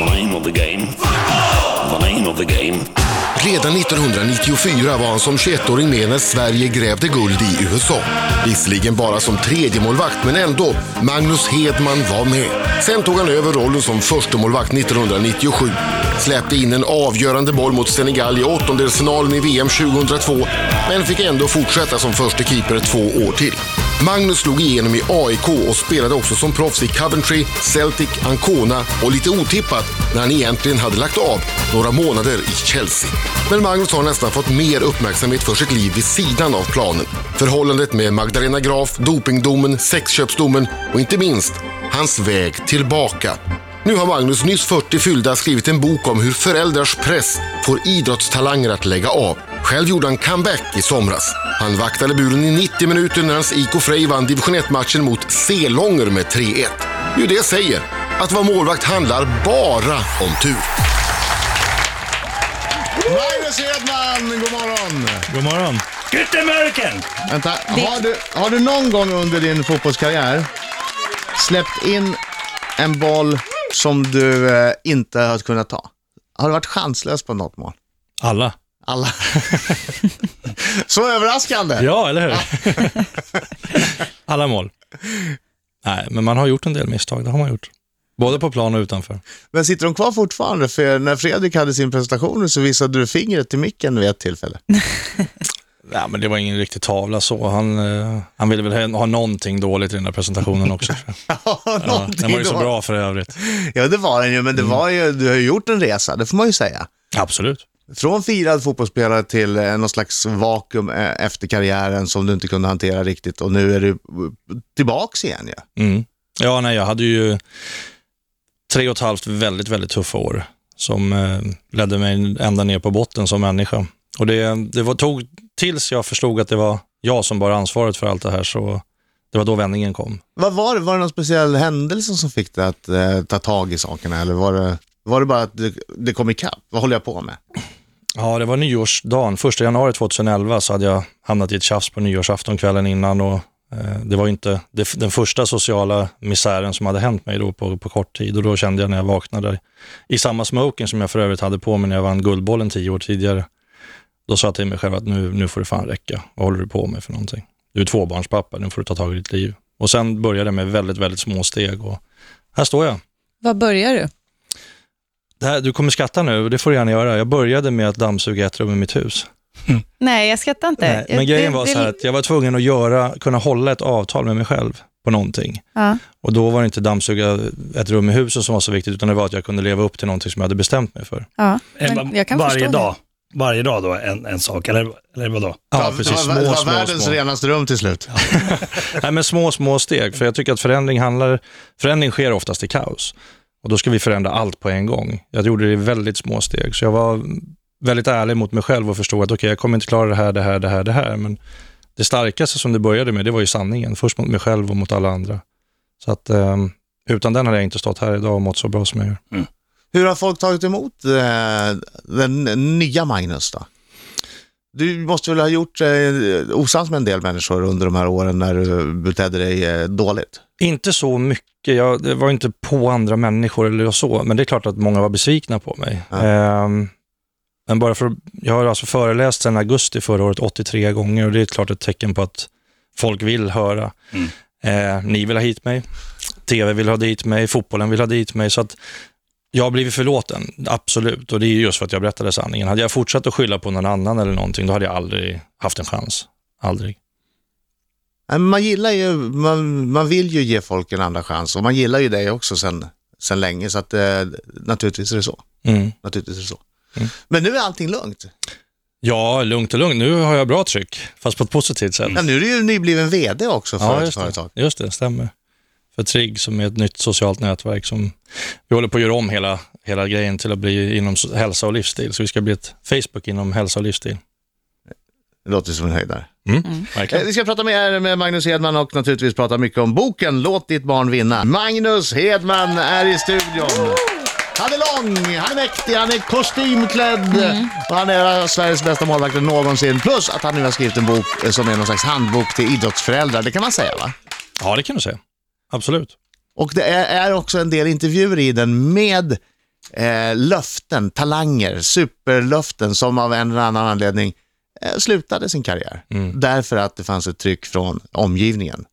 The name of the game. The name of the game. Redan 1994 var han som 21-åring med när Sverige grävde guld i USA. Visserligen bara som tredje målvakt men ändå. Magnus Hedman var med. Sen tog han över rollen som förstemålvakt 1997. Släppte in en avgörande boll mot Senegal i åttondelsfinalen i VM 2002 men fick ändå fortsätta som första keeper två år till. Magnus slog igenom i AIK och spelade också som proffs i Coventry, Celtic, Ancona och lite otippat när han egentligen hade lagt av några månader i Chelsea. Men Magnus har nästan fått mer uppmärksamhet för sitt liv vid sidan av planen. Förhållandet med Magdalena Graf, dopingdomen, sexköpsdomen och inte minst hans väg tillbaka. Nu har Magnus, nyss 40 fyllda, skrivit en bok om hur föräldrars press får idrottstalanger att lägga av. Själv gjorde han comeback i somras. Han vaktade buren i 90 minuter när hans IK Frej vann division 1-matchen mot Selånger med 3-1. Ju det säger att vara målvakt handlar bara om tur. Magnus Hedman, god morgon! God morgon. Guten Morgen! Vänta, har du, har du någon gång under din fotbollskarriär släppt in en boll som du eh, inte har kunnat ta? Har du varit chanslös på något mål? Alla. Alla. Så överraskande. Ja, eller hur? Alla mål. Nej, men man har gjort en del misstag, det har man gjort. Både på plan och utanför. Men sitter de kvar fortfarande? För när Fredrik hade sin presentation så visade du fingret till micken vid ett tillfälle. Ja, men det var ingen riktig tavla så. Han, eh, han ville väl ha, någonting dåligt i den där presentationen också. Ja, Ja, den var ju så då. bra för övrigt. Ja, det var den ju, men det Mm. var ju, du har ju gjort en resa, det får man ju säga. Absolut. Från firad fotbollsspelare till eh, någon slags vakuum eh, efter karriären som du inte kunde hantera riktigt och nu är du eh, tillbaks igen ju. Mm. Ja, nej, jag hade ju tre och ett halvt väldigt, väldigt tuffa år som eh, ledde mig ända ner på botten som människa. Och det, det var, tog tills jag förstod att det var jag som bar ansvaret för allt det här, så det var då vändningen kom. Vad var det? Var det någon speciell händelse som fick dig att eh, ta tag i sakerna eller var det, var det bara att det, det kom ikapp? Vad håller jag på med? Ja, det var nyårsdagen. Första januari 2011 så hade jag hamnat i ett tjafs på nyårsafton kvällen innan och eh, det var inte det, den första sociala misären som hade hänt mig då på, på kort tid och då kände jag när jag vaknade i samma smoking som jag för övrigt hade på mig när jag vann Guldbollen tio år tidigare. Då sa jag till mig själv att nu, nu får det fan räcka. Vad håller du på med för någonting? Du är tvåbarnspappa, nu får du ta tag i ditt liv. Och sen började jag med väldigt, väldigt små steg och här står jag. Var börjar du? Det här, du kommer skratta nu, det får du gärna göra. Jag började med att dammsuga ett rum i mitt hus. Nej, jag skrattar inte. Nej, men Jag- grejen det- var det- så här att jag var tvungen att göra, kunna hålla ett avtal med mig själv på någonting. Ja. Och då var det inte dammsuga ett rum i huset som var så viktigt, utan det var att jag kunde leva upp till någonting som jag hade bestämt mig för. Ja, men jag kan varje förstå dag. Varje dag då en, en sak, eller, eller vadå? Ja, precis. Små, det var små, världens små. renaste rum till slut. Nej, men små, små steg. För jag tycker att förändring handlar, förändring sker oftast i kaos. Och då ska vi förändra allt på en gång. Jag gjorde det i väldigt små steg. Så jag var väldigt ärlig mot mig själv och förstod att okej, jag kommer inte klara det här, det här, det här, det här. Men det starkaste som det började med, det var ju sanningen. Först mot mig själv och mot alla andra. Så att ehm, utan den hade jag inte stått här idag och mått så bra som jag gör. Hur har folk tagit emot eh, den nya Magnus då? Du måste väl ha gjort eh, osams med en del människor under de här åren när du betedde dig eh, dåligt? Inte så mycket. Jag det var inte på andra människor eller så, men det är klart att många var besvikna på mig. Ja. Ehm, men bara för jag har alltså föreläst sedan augusti förra året 83 gånger och det är klart ett tecken på att folk vill höra. Mm. Eh, ni vill ha hit mig, tv vill ha dit mig, fotbollen vill ha dit mig. Så att jag har blivit förlåten, absolut. Och det är just för att jag berättade sanningen. Hade jag fortsatt att skylla på någon annan eller någonting, då hade jag aldrig haft en chans. Aldrig. Men Man gillar ju, man, man vill ju ge folk en andra chans och man gillar ju dig också sen, sen länge så att eh, naturligtvis är det så. Mm. Naturligtvis är det så. Mm. Men nu är allting lugnt. Ja, lugnt och lugnt. Nu har jag bra tryck, fast på ett positivt sätt. Ja, nu är du ju nybliven VD också för Ja, ett företag. just det, stämmer. För Trigg som är ett nytt socialt nätverk som vi håller på att göra om hela, hela grejen till att bli inom hälsa och livsstil. Så vi ska bli ett Facebook inom hälsa och livsstil. Det låter som en höjdare. Mm. Eh, Verkligen. Vi ska prata mer med Magnus Hedman och naturligtvis prata mycket om boken Låt ditt barn vinna. Magnus Hedman är i studion. Han är lång, han är mäktig, han är kostymklädd och han är Sveriges bästa målvakt någonsin. Plus att han nu har skrivit en bok eh, som är någon slags handbok till idrottsföräldrar, det kan man säga va? Ja, det kan du säga. Absolut. Och det är, också en del intervjuer i den med eh, löften, talanger, superlöften som av en eller annan anledning eh, slutade sin karriär. Mm. Därför att det fanns ett tryck från omgivningen.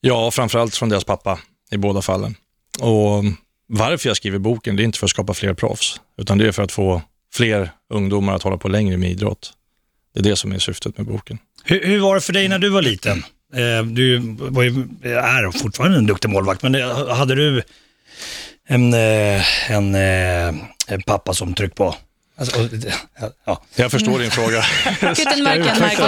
Ja, framförallt från deras pappa i båda fallen. Och varför jag skriver boken, det är inte för att skapa fler proffs, utan det är för att få fler ungdomar att hålla på längre med idrott. Det är det som är syftet med boken. Hur, hur var det för dig när du var liten? Eh, du var ju, är fortfarande en duktig målvakt, men eh, hade du en, eh, en, eh, en pappa som tryckte på? Alltså, ja. Jag förstår din fråga. Kuten Marken, Marco.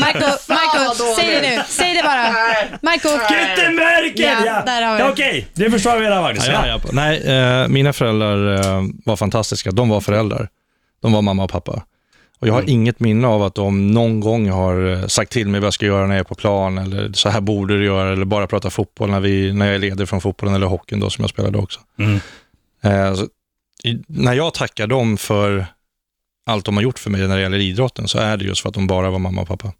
Marco, Marco, säg det nu. Säg det bara. Marco. Gyttemärken! Ja, där har vi ja. Okej, det förstår vi redan Magnus. Ja, ja, ja. Nej, eh, mina föräldrar eh, var fantastiska. De var föräldrar. De var mamma och pappa. Och jag har inget minne av att de någon gång har eh, sagt till mig vad jag ska göra när jag är på plan, eller så här borde du göra, eller bara prata fotboll när, vi, när jag är ledig från fotbollen eller hockeyn då, som jag spelade också. Mm. Eh, så, i, när jag tackar dem för allt de har gjort för mig när det gäller idrotten, så är det just för att de bara var mamma och pappa.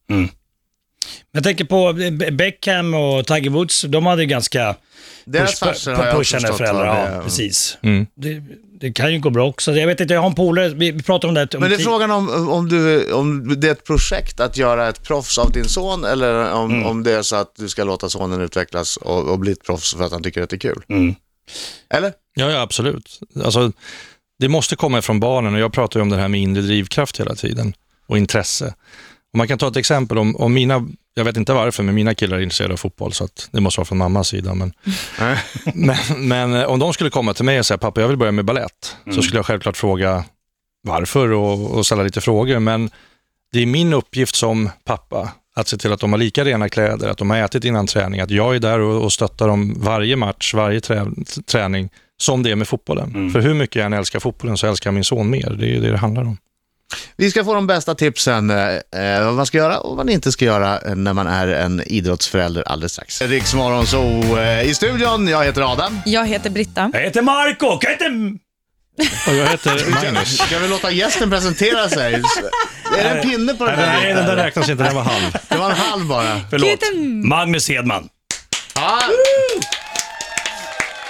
Jag tänker på Be- Beckham och Tiger Woods, de hade ganska Deras push- har jag pushande föräldrar. det Ja, precis. Mm. Det, det kan ju gå bra också. Jag vet inte, jag har en polare, vi vi pratade om det. Om Men det är frågan om, om, du, om det är ett projekt att göra ett proffs av din son eller om, Mm. om det är så att du ska låta sonen utvecklas och, och bli ett proffs för att han tycker att det är kul. Mm. Eller? Ja, ja absolut. Alltså, det måste komma ifrån barnen och jag pratar ju om det här med inre drivkraft hela tiden och intresse. Och man kan ta ett exempel om, om mina, jag vet inte varför, men mina killar är intresserade av fotboll så att det måste vara från mammas sida. Men, men, men eh, om de skulle komma till mig och säga pappa jag vill börja med ballett så skulle jag självklart fråga varför och, och ställa lite frågor. Men det är min uppgift som pappa att se till att de har lika rena kläder, att de har ätit innan träning, att jag är där och, och stöttar dem varje match, varje trä, träning, som det är med fotbollen. För hur mycket jag än älskar fotbollen så älskar jag min son mer. Det är det det handlar om. Vi ska få de bästa tipsen, eh, eh, vad man ska göra och vad man inte ska göra eh, när man är en idrottsförälder alldeles strax. Riksmorgon så eh, i studion, jag heter Adam. Jag heter Britta. Jag heter Marco, jag inte... Och jag heter Magnus. Ska vi låta gästen presentera sig? Är det en pinne på den Nej, här? den där räknas inte, den var halv. Det var en halv bara. Förlåt. Magnus Hedman. Ja.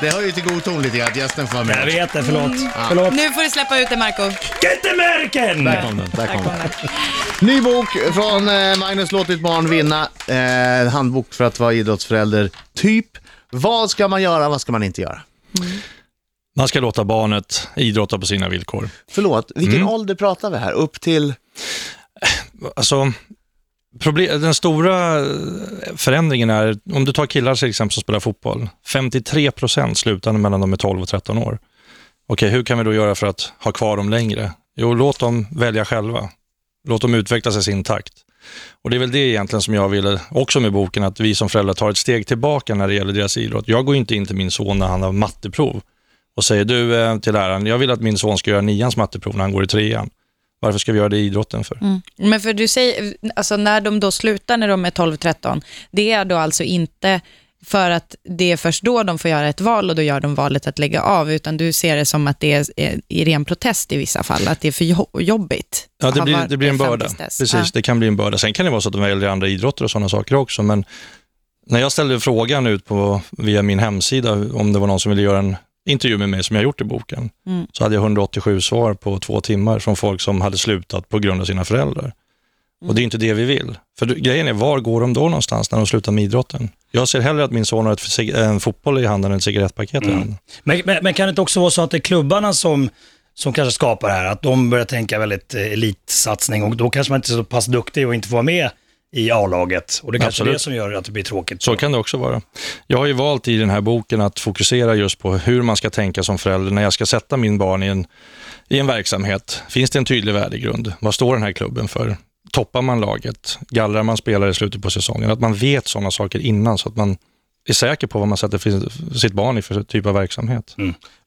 Det hör ju till god ton lite grann att gästen får vara Jag med. vet det, förlåt. Förlåt. Nu får du släppa ut det, Marco. Gyttemärken! Där kom den. Där kom den. Ny bok från eh, Magnus Låt ditt barn vinna. Eh, handbok för att vara idrottsförälder. Typ, vad ska man göra, vad ska man inte göra? Man ska låta barnet idrotta på sina villkor. Förlåt, vilken ålder pratar vi här? Upp till? Alltså, problem, den stora eh, förändringen är, om du tar killar till exempel som spelar fotboll, 53 procent slutar mellan de är 12 och 13 år. Okej, hur kan vi då göra för att ha kvar dem längre? Jo, låt dem välja själva. Låt dem utvecklas i sin takt. Och det är väl det egentligen som jag ville, också med boken, att vi som föräldrar tar ett steg tillbaka när det gäller deras idrott. Jag går inte in till min son när han har matteprov och säger du eh, till läraren, jag vill att min son ska göra nians matteprov när han går i trean. Varför ska vi göra det i idrotten för? Men för du säger, alltså när de då slutar när de är 12-13, det är då alltså inte för att det är först då de får göra ett val och då gör de valet att lägga av, utan du ser det som att det är eh, i ren protest i vissa fall, att det är för jo- jobbigt. Ja, det blir, det blir en börda. Precis, Ja. det kan bli en börda. Sen kan det vara så att de väljer andra idrotter och sådana saker också, men när jag ställde frågan ut på, via min hemsida om det var någon som ville göra en intervju med mig som jag gjort i boken, Mm. så hade jag 187 svar på två timmar från folk som hade slutat på grund av sina föräldrar. Och det är inte det vi vill. För grejen är, var går de då någonstans när de slutar med idrotten? Jag ser hellre att min son har ett, en fotboll i handen än ett cigarettpaket i handen. Men, men, men kan det inte också vara så att det är klubbarna som, som kanske skapar det här, att de börjar tänka väldigt eh, elitsatsning och då kanske man inte är så pass duktig och inte får vara med i A-laget. Och det kanske är det som gör att det blir tråkigt. Så kan det också vara. Jag har ju valt i den här boken att fokusera just på hur man ska tänka som förälder när jag ska sätta min barn i en, i en verksamhet. Finns det en tydlig värdegrund? Vad står den här klubben för? Toppar man laget? Gallrar man spelare i slutet på säsongen? Att man vet sådana saker innan så att man är säker på vad man sätter för sitt barn i för typ av verksamhet.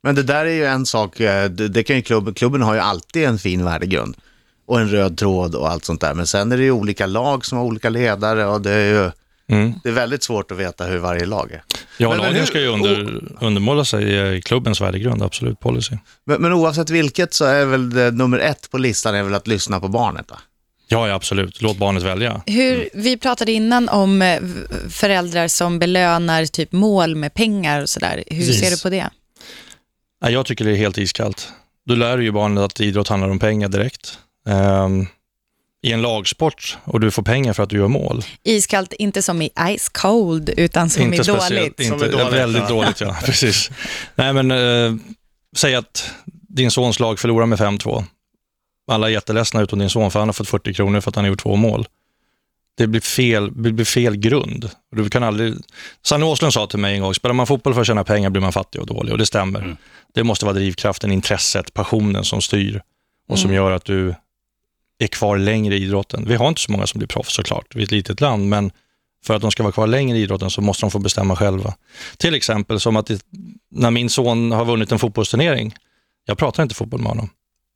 Men det där är ju en sak, eh, det, det kan ju klubben, klubben har ju alltid en fin värdegrund och en röd tråd och allt sånt där. Men sen är det ju olika lag som har olika ledare och det är ju Mm. det är väldigt svårt att veta hur varje lag är. Ja, Men- men lagen hur- ska ju under, undermåla sig i klubbens värdegrund, absolut, policy. Men, men oavsett vilket så är väl det, nummer ett på listan är väl att lyssna på barnet va? Ja, ja, absolut. Låt barnet välja. Hur, vi pratade innan om eh, föräldrar som belönar typ mål med pengar och sådär. Hur Precis. ser du på det? Jag tycker det är helt iskallt. Du lär ju barnet att idrott handlar om pengar direkt. Ehm, I en lagsport och du får pengar för att du gör mål. Iskallt, inte som i ice cold, utan som i dåligt. Inte, Som är dåligt, väldigt ja. dåligt, ja. Precis. Nej, men eh, säg att din sons lag förlorar med 5-2. Alla är jätteledsna utom din son, för han har fått 40 kronor för att han har gjort två mål. Det blir fel, det blir fel grund. Du kan aldrig... Sanne Åslund sa till mig en gång, spelar man fotboll för att tjäna pengar blir man fattig och dålig. Och det stämmer. Det måste vara drivkraften, intresset, passionen som styr och som gör att du är kvar längre i idrotten. Vi har inte så många som blir proffs såklart, vi är ett litet land, men för att de ska vara kvar längre i idrotten så måste de få bestämma själva. Till exempel som att det, när min son har vunnit en fotbollsturnering, jag pratar inte fotboll med honom.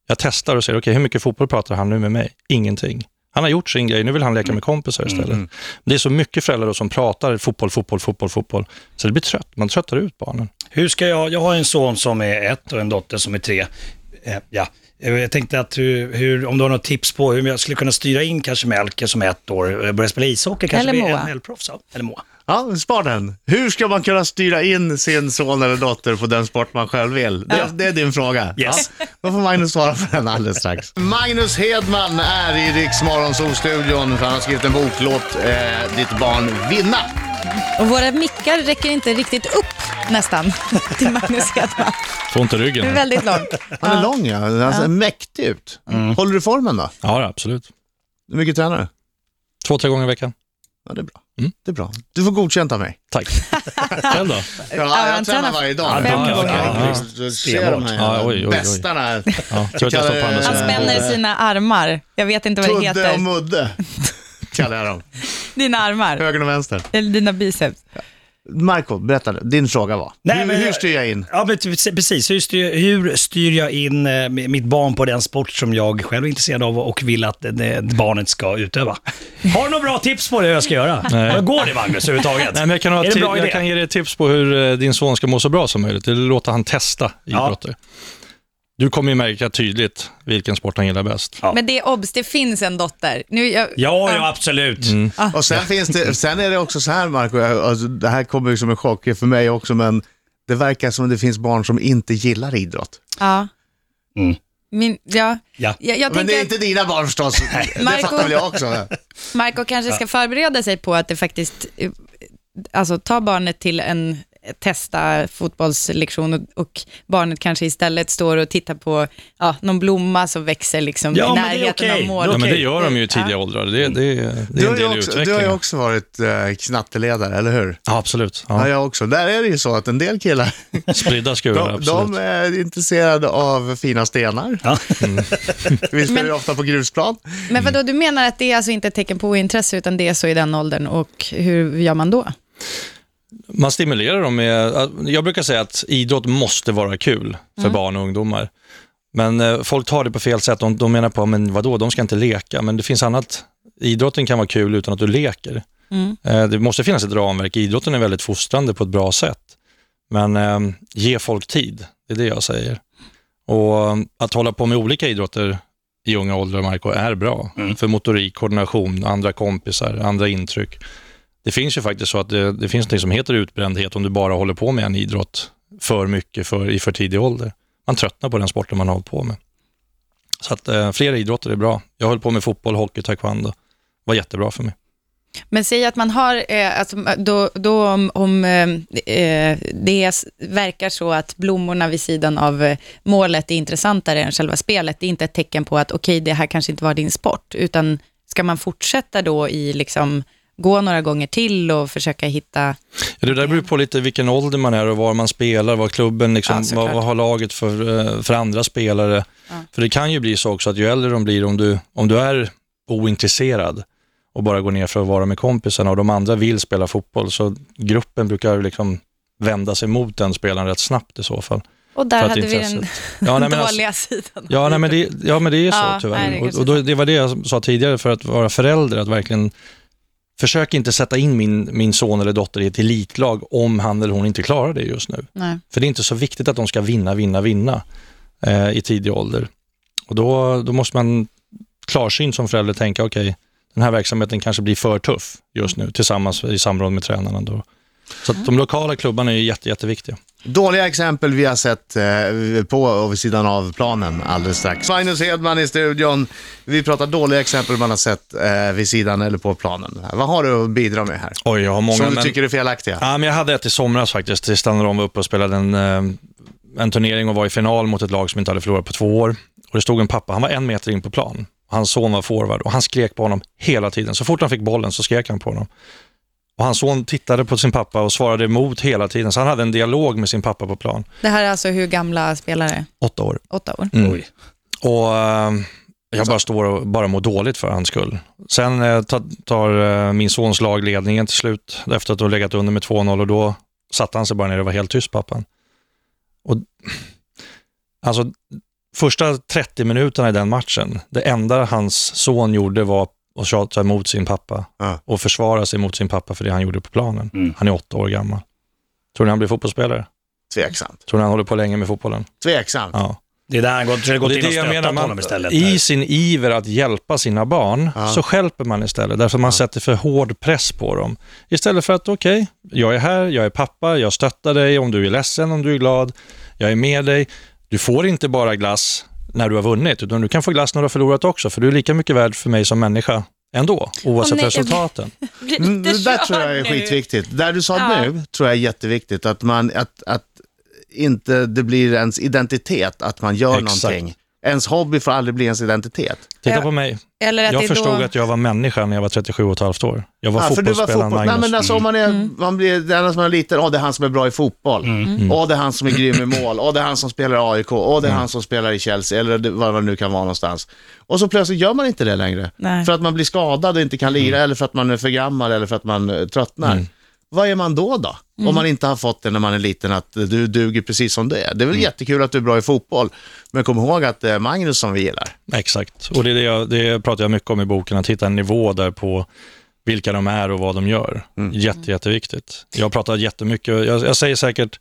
Jag testar och ser, okej hur mycket fotboll pratar han nu med mig? Ingenting. Han har gjort sin grej, nu vill han leka med kompisar istället. Det är så mycket föräldrar som pratar fotboll, fotboll, fotboll, fotboll, så det blir trött. Man tröttar ut barnen. Hur ska jag, jag har en son som är ett och en dotter som är tre. Eh, ja. Eh, Jag tänkte att hur, hur, om du har något tips på hur jag skulle kunna styra in kanske Melker som är ett år, eh, börja spela ishockey, kanske Eller bli Moa. NHL-proffs, ja. eller Moa. Ja, spar den. Hur ska man kunna styra in sin son eller dotter på den sport man själv vill? Det, det är din fråga. Yes. Ja, då får Magnus svara på den alldeles strax. Magnus Hedman är i Riks Morgonzoo-studion för han har skrivit en bok, Låt eh, ditt barn vinna. Och våra mickar räcker inte riktigt upp nästan till Magnus Hedman. Får inte Det är ryggen. väldigt långt. Han är lång ja, han ser mäktig ut. Håller du formen då? Ja, absolut. Hur mycket tränar du? Två, tre gånger i veckan. Ja, det är bra. Mm. Det är bra. Du får godkänt av mig. Tack. Själv då? Ja, jag tränar tränar varje dag. fem gånger. ja, ser de här bästarna. Ja, Han spänner sina armar. Jag vet inte vad det Tudde och heter. Mudde kallar jag dem. Dina armar. Höger och vänster. Eller dina biceps. Marco, berätta. Din fråga var. Nej, hur, men- hur styr jag in? Ja, men precis. Hur styr, hur styr jag in eh, mitt barn på den sport som jag själv är intresserad av och vill att det, barnet ska utöva? Har du några bra tips på det hur jag ska göra? Nej. Går det Magnus överhuvudtaget? Nej, men jag, kan ha jag kan ge dig tips på hur eh, din son ska må så bra som möjligt. Eller låta han testa idrotter. Du kommer ju märka tydligt vilken sport han gillar bäst. Ja. Men det är obs, det finns en dotter. Nu, jag, Ja, ja, absolut. Och sen, finns det, sen är det också så här Marco, alltså, det här kommer ju som en chock för mig också, men det verkar som att det finns barn som inte gillar idrott. Ja. Mm. Min, ja. Ja. Jag, jag Men det är inte dina barn förstås. Det Marco- fattar väl jag också. Marco kanske ska förbereda sig på att det faktiskt, eh, alltså ta barnet till en testa fotbollslektion och, barnet kanske istället står och tittar på ja, någon blomma som växer liksom Ja, i närheten okej. av mål. Det är Ja, men det gör de ju i tidiga Ja. åldrar. Det, det, det är Du en har, ju del också, du har ju också varit eh, knatteledare, eller hur? Ja, absolut. Ja. Ja. jag också. Där är det ju så att en del killar, Spridda skurar, de, de är intresserade av fina stenar. Ja. Vi spelar ju ofta på grusplan. Men vadå, du menar att det är alltså inte ett tecken på ointresse, utan det är så i den åldern och hur gör man då? Man stimulerar dem med, jag brukar säga att idrott måste vara kul för barn och ungdomar. Men eh, folk tar det på fel sätt. De, de menar på, men vadå, de ska inte leka. Men det finns annat. Idrotten kan vara kul utan att du leker. Eh, det måste finnas ett ramverk. Idrotten är väldigt fostrande på ett bra sätt. Men eh, ge folk tid, det är det jag säger. Och att hålla på med olika idrotter i unga åldrar, Marco, är bra. För motorik, koordination, andra kompisar, andra intryck. Det finns ju faktiskt så att det, det finns något som heter utbrändhet om du bara håller på med en idrott för mycket för, i för tidig ålder. Man tröttnar på den sporten man har hållit på med. Så att eh, flera idrotter är bra. Jag höll på med fotboll, hockey, taekwondo. Det var jättebra för mig. Men säg att man har, eh, alltså, då, då om, om eh, eh det verkar så att blommorna vid sidan av eh, målet är intressantare än själva spelet, det är inte ett tecken på att okej, det här kanske inte var din sport, utan ska man fortsätta då i liksom, gå några gånger till och försöka hitta, Ja, det där beror på lite vilken ålder man är och var man spelar, vad klubben, liksom, Ja, vad, vad har laget för, eh, för andra spelare. För det kan ju bli så också att ju äldre de blir, om du, om du är ointresserad och bara går ner för att vara med kompisarna och de andra vill spela fotboll, så gruppen brukar liksom vända sig mot den spelaren rätt snabbt i så fall. och där hade vi den Ja, nej, men alltså- dåliga sidan. Ja, nej, men det, ja, men det är så Ja, nej, tyvärr. det är och, och då, det var det jag sa tidigare, för att vara förälder, att verkligen försök inte sätta in min, min son eller dotter i ett elitlag om han eller hon inte klarar det just nu. Nej. För det är inte så viktigt att de ska vinna, vinna, vinna eh, i tidig ålder. Och då, då måste man klarsynt som förälder tänka, okej, den här verksamheten kanske blir för tuff just nu, tillsammans i samråd med tränarna. Då. Så att de lokala klubbarna är jätte, jätteviktiga. Dåliga exempel vi har sett eh, på och vid sidan av planen alldeles strax. Magnus Hedman i studion. Vi pratar dåliga exempel man har sett eh, vid sidan eller på planen. Vad har du att bidra med här? Oj, jag har många. Som du men- tycker är felaktiga? Ja, men jag hade ett i somras faktiskt. Det stannade de var uppe och spelade en, eh, en turnering och var i final mot ett lag som inte hade förlorat på två år. Och det stod en pappa, han var en meter in på plan. Hans son var forward och han skrek på honom hela tiden. Så fort han fick bollen så skrek han på honom. Och hans son tittade på sin pappa och svarade emot hela tiden. Så han hade en dialog med sin pappa på plan. Det här är alltså hur gamla spelare? Åtta år. Åtta år? Mm. Oj. Och eh, jag bara står och bara mår dåligt för hans skull. Sen eh, tar, eh, min sons lag ledningen till slut efter att de legat under med 2-0 och då satte han sig bara ner och var helt tyst pappan. Och, alltså, första 30 minuterna i den matchen, det enda hans son gjorde var att tjata emot sin pappa Ja. och försvara sig mot sin pappa för det han gjorde på planen. Mm. Han är åtta år gammal. Tror ni han blir fotbollsspelare? Tveksamt. Tror ni han håller på länge med fotbollen? Tveksamt. Ja. Det är där han Och gått det är in och det jag stöttat menar, honom man, istället. i sin iver att hjälpa sina barn Ja. så skälper man istället, därför man sätter för hård press på dem. Istället för att, okej, jag är här, jag är pappa, jag stöttar dig om du är ledsen, om du är glad, jag är med dig. Du får inte bara glass när du har vunnit, utan du kan få glass när du har förlorat också, för du är lika mycket värd för mig som människa ändå, oavsett nej, jag- resultaten. Mm, det där tror jag är skitviktigt. Det du sa Ja. nu tror jag är jätteviktigt. Att, man, att, att inte det blir ens identitet att man gör Exakt. någonting. Ens hobby får aldrig bli ens identitet. Titta på mig. Eller att Jag förstod då... att jag var människa när jag var 37 och ett halvt år. Jag var Ja, fotbollsspelaren fotboll. Nej, Magnus. men alltså, om man, är, Mm. man blir, det enda som man är liten, åh det är han som är bra i fotboll. Mm. Åh det är han som är grym i mål. Åh det är han som spelar i AIK. Åh det är han som spelar i Chelsea. Eller vad det nu kan vara någonstans. Och så plötsligt gör man inte det längre. Nej. För att man blir skadad och inte kan lira, Mm. eller för att man är för gammal, eller för att man eh, tröttnar. Vad är man då då? Om man inte har fått det när man är liten, att du duger precis som du är. Det är Mm. väl jättekul att du är bra i fotboll, men kom ihåg att det är Magnus som vi gillar. Exakt, och det, är det, jag, det pratar jag mycket om i boken, att hitta en nivå där på vilka de är och vad de gör. Jätte, jätteviktigt. Jag pratar jättemycket, jag, jag säger säkert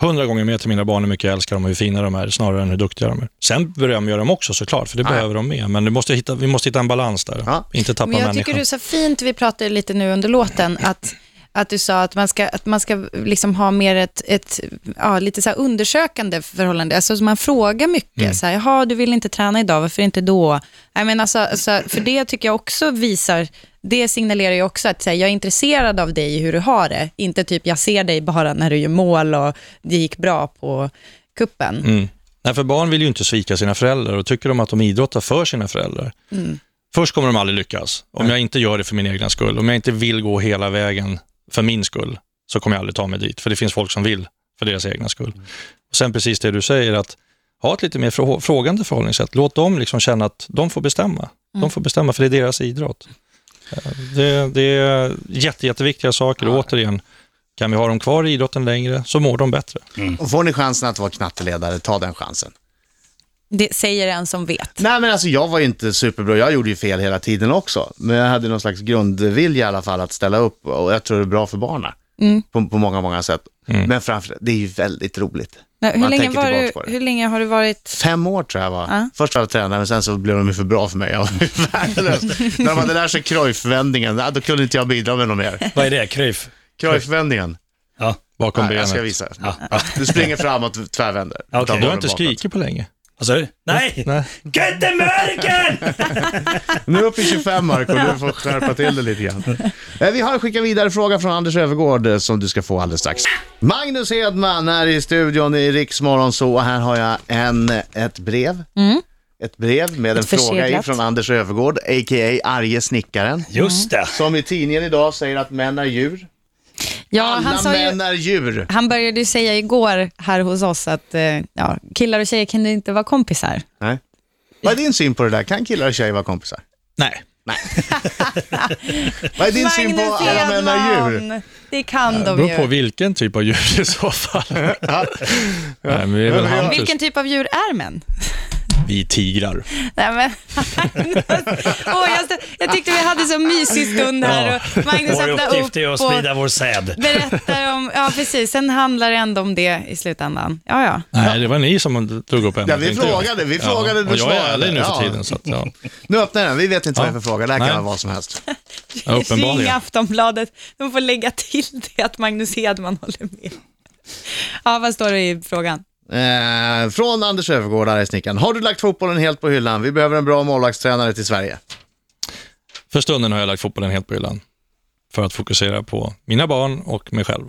hundra gånger mer till mina barn hur mycket jag älskar dem och hur fina de är, snarare än hur duktiga de är. Sen berömmer jag dem också såklart, för det Ja. behöver de med, men vi måste hitta, vi måste hitta en balans där, Ja. inte tappa Men jag människan. tycker du sa fint, vi pratade lite nu under låten, att, att du sa att man ska, att man ska liksom ha mer ett, ett ja, lite så undersökande förhållande. Alltså man frågar mycket, Mm. så här, jaha, du vill inte träna idag, varför inte då? Nej, men alltså, alltså, för det tycker jag också visar, det signalerar ju också att här, jag är intresserad av dig, hur du har det. Inte typ, jag ser dig bara när du gör mål och det gick bra på kuppen. Mm. Nej, för barn vill ju inte svika sina föräldrar och tycker de att de idrottar för sina föräldrar. Mm. Först kommer de aldrig lyckas. Om jag inte gör det för min egna skull, om jag inte vill gå hela vägen för min skull, så kommer jag aldrig ta mig dit. För det finns folk som vill för deras egna skull. Och Sen precis det du säger, att ha ett lite mer frå- frågande förhållningssätt. Låt dem liksom känna att de får bestämma. De får bestämma, för det är deras idrott. Eh, Det, det är jätte, jätteviktiga saker. Och återigen, kan vi ha dem kvar i idrotten längre så mår de bättre. Och får ni chansen att vara knatteledare, ta den chansen. Det säger en som vet. Nej men alltså jag var ju inte superbra, jag gjorde ju fel hela tiden också. Men jag hade någon slags grundvilja i alla fall att ställa upp och jag tror det är bra för barnen. Mm. På, på många, många sätt. Mm. Men framför det är ju väldigt roligt. Nej, hur, länge var du, hur länge har du varit... Fem år tror jag var. Ja. Först var jag tränare, men sen så blev de ju för bra för mig. Jag var värdelös. När de hade lärt sig Cruyff-vändningen, då kunde inte jag bidra med något mer. Vad är det? Cruyff? Cruyff-vändningen. Ja. Bakom Ja, jag ska benet. visa. Ja. Du springer framåt och tvärvänder. Utan Du har inte skrikit på länge. Alltså, nej! Nej. Göttemörken! Nu är vi uppe i 25 Marco, du får skärpa till det lite grann. Eh, Vi har en skicka vidare fråga från Anders Övergård eh, som du ska få alldeles strax. Magnus Hedman är i studion i Riksmorgon så och här har jag en, ett brev. Ett brev med en Ett fråga i från Anders Övergård, a.k.a. Arge Snickaren. Just det. Som i tidningen idag säger att män är djur. Ja, Alla han, sa ju, män är djur. han började ju säga igår här hos oss att eh, ja, killar och tjejer kan ju inte vara kompisar. Nej. Vad är din syn på det där? Kan killar och tjejer vara kompisar? Nej. Vad är din syn på Magnus alla män är djur? Det kan Det de beror på ju. vilken typ av djur i så fall. Nej, men. Vilken typ av djur är män? Vi tigrar. Nej, men, Åh, jag, jag tyckte vi hade så mysig stund här och Magnus Vår öppnade uppgift upp är att och sprida vår säd. berättar om, ja precis, sen handlar det ändå om det i slutändan. Ja, ja. Nej, det var ni som drog upp ämnet. Ja, vi frågade, vi frågade, du och jag är svarade. ärlig nu för Ja. tiden. Så att, ja. Nu öppnar den, vi vet inte vad det är Ja. för fråga, det här kan Nej. vara vad som helst. Ja. Ring Aftonbladet, de får lägga till det att Magnus Hedman håller med. Ja, vad står det i frågan? Eh, från Anders Öfvergård, argsnickaren. Har du lagt fotbollen helt på hyllan? Vi behöver en bra målvaktstränare till Sverige. För stunden har jag lagt fotbollen helt på hyllan. För att fokusera på mina barn och mig själv.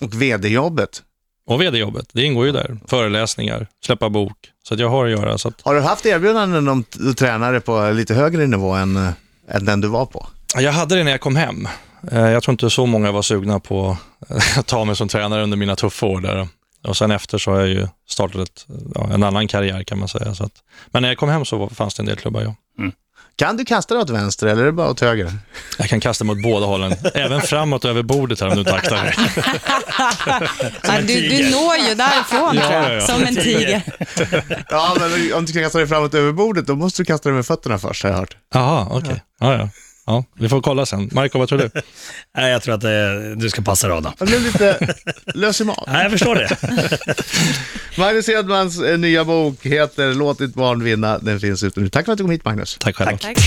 Och vd-jobbet. Och vd-jobbet, det ingår ju där. Föreläsningar, släppa bok. Så att jag har att göra. Så att Har du haft erbjudanden om tränare på lite högre nivå än, eh, än den du var på? jag hade det när jag kom hem. Eh, Jag tror inte så många var sugna på att ta mig som tränare under mina tuffa år där. Och sen efter så har jag ju startat ett, ja, en annan karriär kan man säga. Så att, men när jag kom hem så fanns det en del klubbar, ja. Kan du kasta dig åt vänster eller är det bara åt höger? Jag kan kasta mot båda hållen, även framåt över bordet här om du inte aktar dig. Du, du når ju därifrån Ja, tror jag, ja, ja. som en tiger. Ja, men om du kan kasta dig framåt över bordet, då måste du kasta dig med fötterna först, har jag hört. Jaha, okej. Ja, ja. Ja, vi får kolla sen. Marco, vad tror du? Nej, jag tror att eh, du ska passa raden. Jag blev lite lös i magen. Nej, jag förstår det. Magnus Hedmans eh, nya bok heter Låt ditt barn vinna. Den finns ute nu. Tack för att du kom hit, Magnus. Tack själv. Tack.